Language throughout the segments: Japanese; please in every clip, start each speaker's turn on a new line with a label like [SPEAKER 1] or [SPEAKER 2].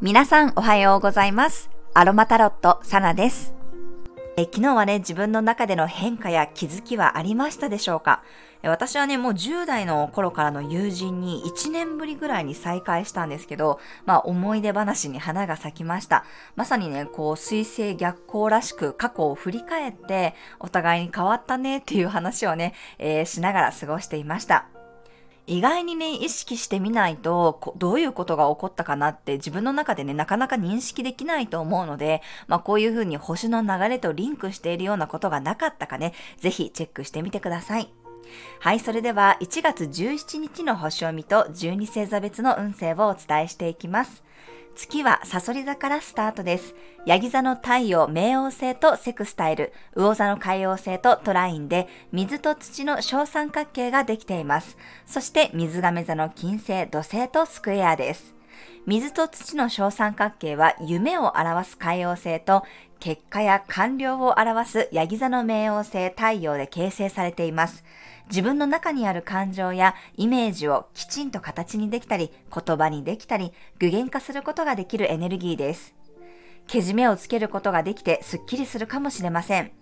[SPEAKER 1] 皆さんおはようございます。アロマタロット、サナです。え昨日はね、自分の中での変化や気づきはありましたでしょうか？私はね、もう10代の頃からの友人に1年ぶりぐらいに再会したんですけど、まあ思い出話に花が咲きました。まさにね、こう、水星逆行らしく過去を振り返って、お互いに変わったねっていう話をね、えー、しながら過ごしていました。意外にね、意識してみないと、どういうことが起こったかなって自分の中でね、なかなか認識できないと思うので、まあこういうふうに星の流れとリンクしているようなことがなかったかね、ぜひチェックしてみてください。はい、それでは1月17日の星を見と12星座別の運勢をお伝えしていきます。月はサソリ座からスタートです。ヤギ座の太陽、冥王星とセクスタイル、魚座の海王星とトラインで、水と土の小三角形ができています。そして水亀座の金星、土星とスクエアです。水と土の小三角形は夢を表す海王星と結果や完了を表すヤギ座の冥王星太陽で形成されています。自分の中にある感情やイメージをきちんと形にできたり、言葉にできたり、具現化することができるエネルギーです。けじめをつけることができてスッキリするかもしれません。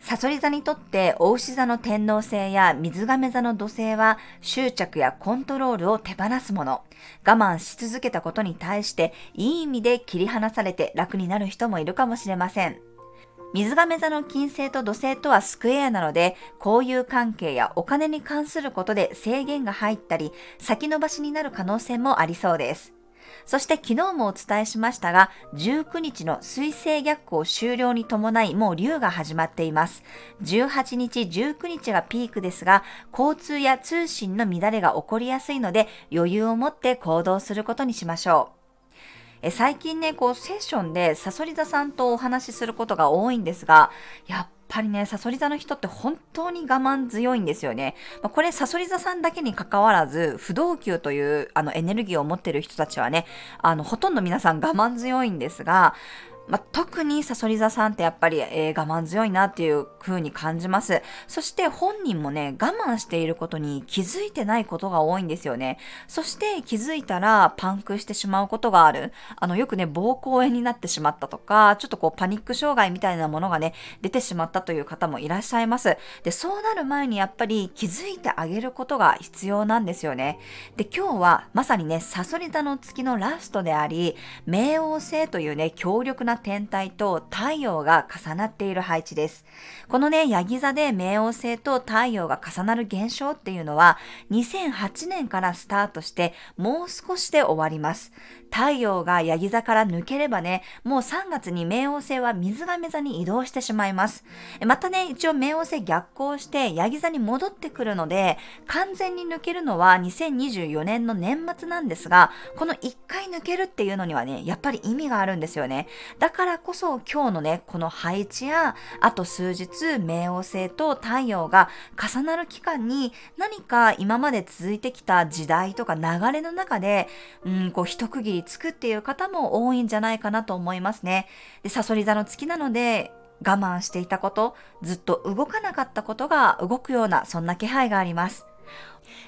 [SPEAKER 1] サソリ座にとって大牛座の天皇星や水亀座の土星は執着やコントロールを手放すもの。我慢し続けたことに対していい意味で切り離されて楽になる人もいるかもしれません。水亀座の金星と土星とはスクエアなので、交友関係やお金に関することで制限が入ったり、先延ばしになる可能性もありそうです。そして昨日もお伝えしましたが、19日の水星逆行終了に伴いもう竜が始まっています。18日、19日がピークですが、交通や通信の乱れが起こりやすいので、余裕を持って行動することにしましょう。最近ね、こうセッションでサソリ座さんとお話しすることが多いんですが、やっぱりね、サソリ座の人って本当に我慢強いんですよね。まあ、これサソリ座さんだけに関わらず、不動級というあのエネルギーを持ってる人たちはね、あの、ほとんど皆さん我慢強いんですが、まあ、特にサソリ座さんってやっぱり、えー、我慢強いなっていう風に感じます。そして本人もね、我慢していることに気づいてないことが多いんですよね。そして気づいたらパンクしてしまうことがある。あの、よくね、膀胱炎になってしまったとか、ちょっとこうパニック障害みたいなものがね、出てしまったという方もいらっしゃいます。で、そうなる前にやっぱり気づいてあげることが必要なんですよね。で、今日はまさにね、サソリ座の月のラストであり、冥王星というね、強力な天体と太陽が重なっている配置です。このね、ヤギ座で冥王星と太陽が重なる現象っていうのは、2008年からスタートして、もう少しで終わります。太陽がヤギ座から抜ければね、もう3月に冥王星は水亀座に移動してしまいます。またね、一応冥王星逆行してヤギ座に戻ってくるので、完全に抜けるのは2024年の年末なんですが、この1回抜けるっていうのにはね、やっぱり意味があるんですよね。だだからこそ今日のね、この配置や、あと数日、冥王星と太陽が重なる期間に何か今まで続いてきた時代とか流れの中で、うん、こう一区切りつくっていう方も多いんじゃないかなと思いますね。で、サソリ座の月なので、我慢していたこと、ずっと動かなかったことが動くような、そんな気配があります。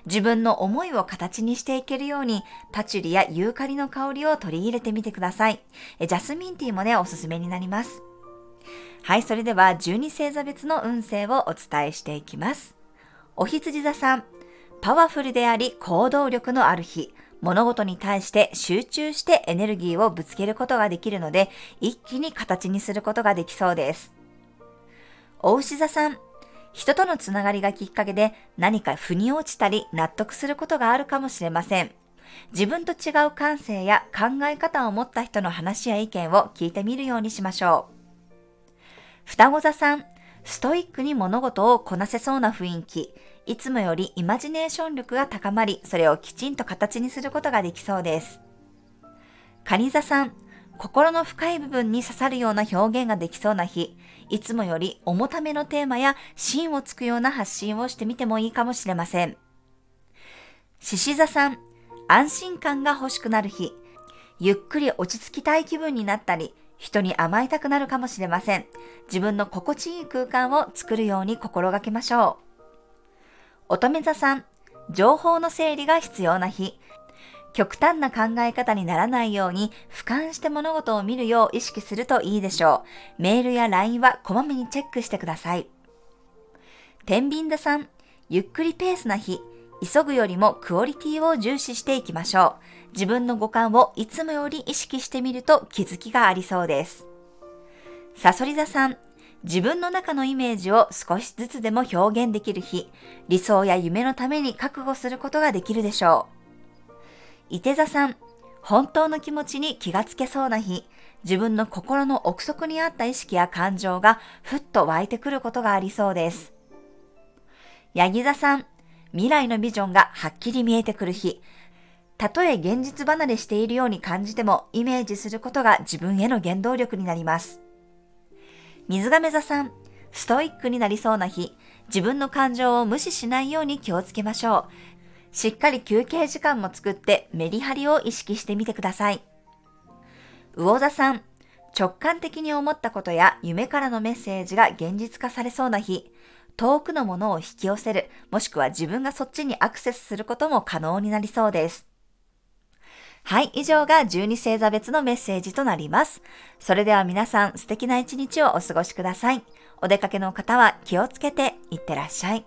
[SPEAKER 1] 自分の思いを形にしていけるように、パチュリやユーカリの香りを取り入れてみてください。ジャスミンティーもね、おすすめになります。はい、それでは12星座別の運勢をお伝えしていきます。お羊座さん、パワフルであり行動力のある日、物事に対して集中してエネルギーをぶつけることができるので、一気に形にすることができそうです。お牛座さん、人とのつながりがきっかけで何か腑に落ちたり納得することがあるかもしれません。自分と違う感性や考え方を持った人の話や意見を聞いてみるようにしましょう。双子座さん、ストイックに物事をこなせそうな雰囲気。いつもよりイマジネーション力が高まり、それをきちんと形にすることができそうです。カニ座さん、心の深い部分に刺さるような表現ができそうな日、いつもより重ためのテーマや芯をつくような発信をしてみてもいいかもしれません。獅子座さん、安心感が欲しくなる日、ゆっくり落ち着きたい気分になったり、人に甘えたくなるかもしれません。自分の心地いい空間を作るように心がけましょう。乙女座さん、情報の整理が必要な日。極端な考え方にならないように俯瞰して物事を見るよう意識するといいでしょう。メールや LINE はこまめにチェックしてください。天秤座さん、ゆっくりペースな日。急ぐよりもクオリティを重視していきましょう。自分の五感をいつもより意識してみると気づきがありそうです。サソリ座さん、自分の中のイメージを少しずつでも表現できる日、理想や夢のために覚悟することができるでしょう。伊手座さん、本当の気持ちに気がつけそうな日、自分の心の奥底にあった意識や感情がふっと湧いてくることがありそうです。ヤギ座さん、未来のビジョンがはっきり見えてくる日、たとえ現実離れしているように感じてもイメージすることが自分への原動力になります。水亀座さん、ストイックになりそうな日、自分の感情を無視しないように気をつけましょう。しっかり休憩時間も作ってメリハリを意識してみてください。魚座さん、直感的に思ったことや夢からのメッセージが現実化されそうな日、遠くのものを引き寄せる、もしくは自分がそっちにアクセスすることも可能になりそうです。はい、以上が12星座別のメッセージとなります。それでは皆さん素敵な一日をお過ごしください。お出かけの方は気をつけていってらっしゃい。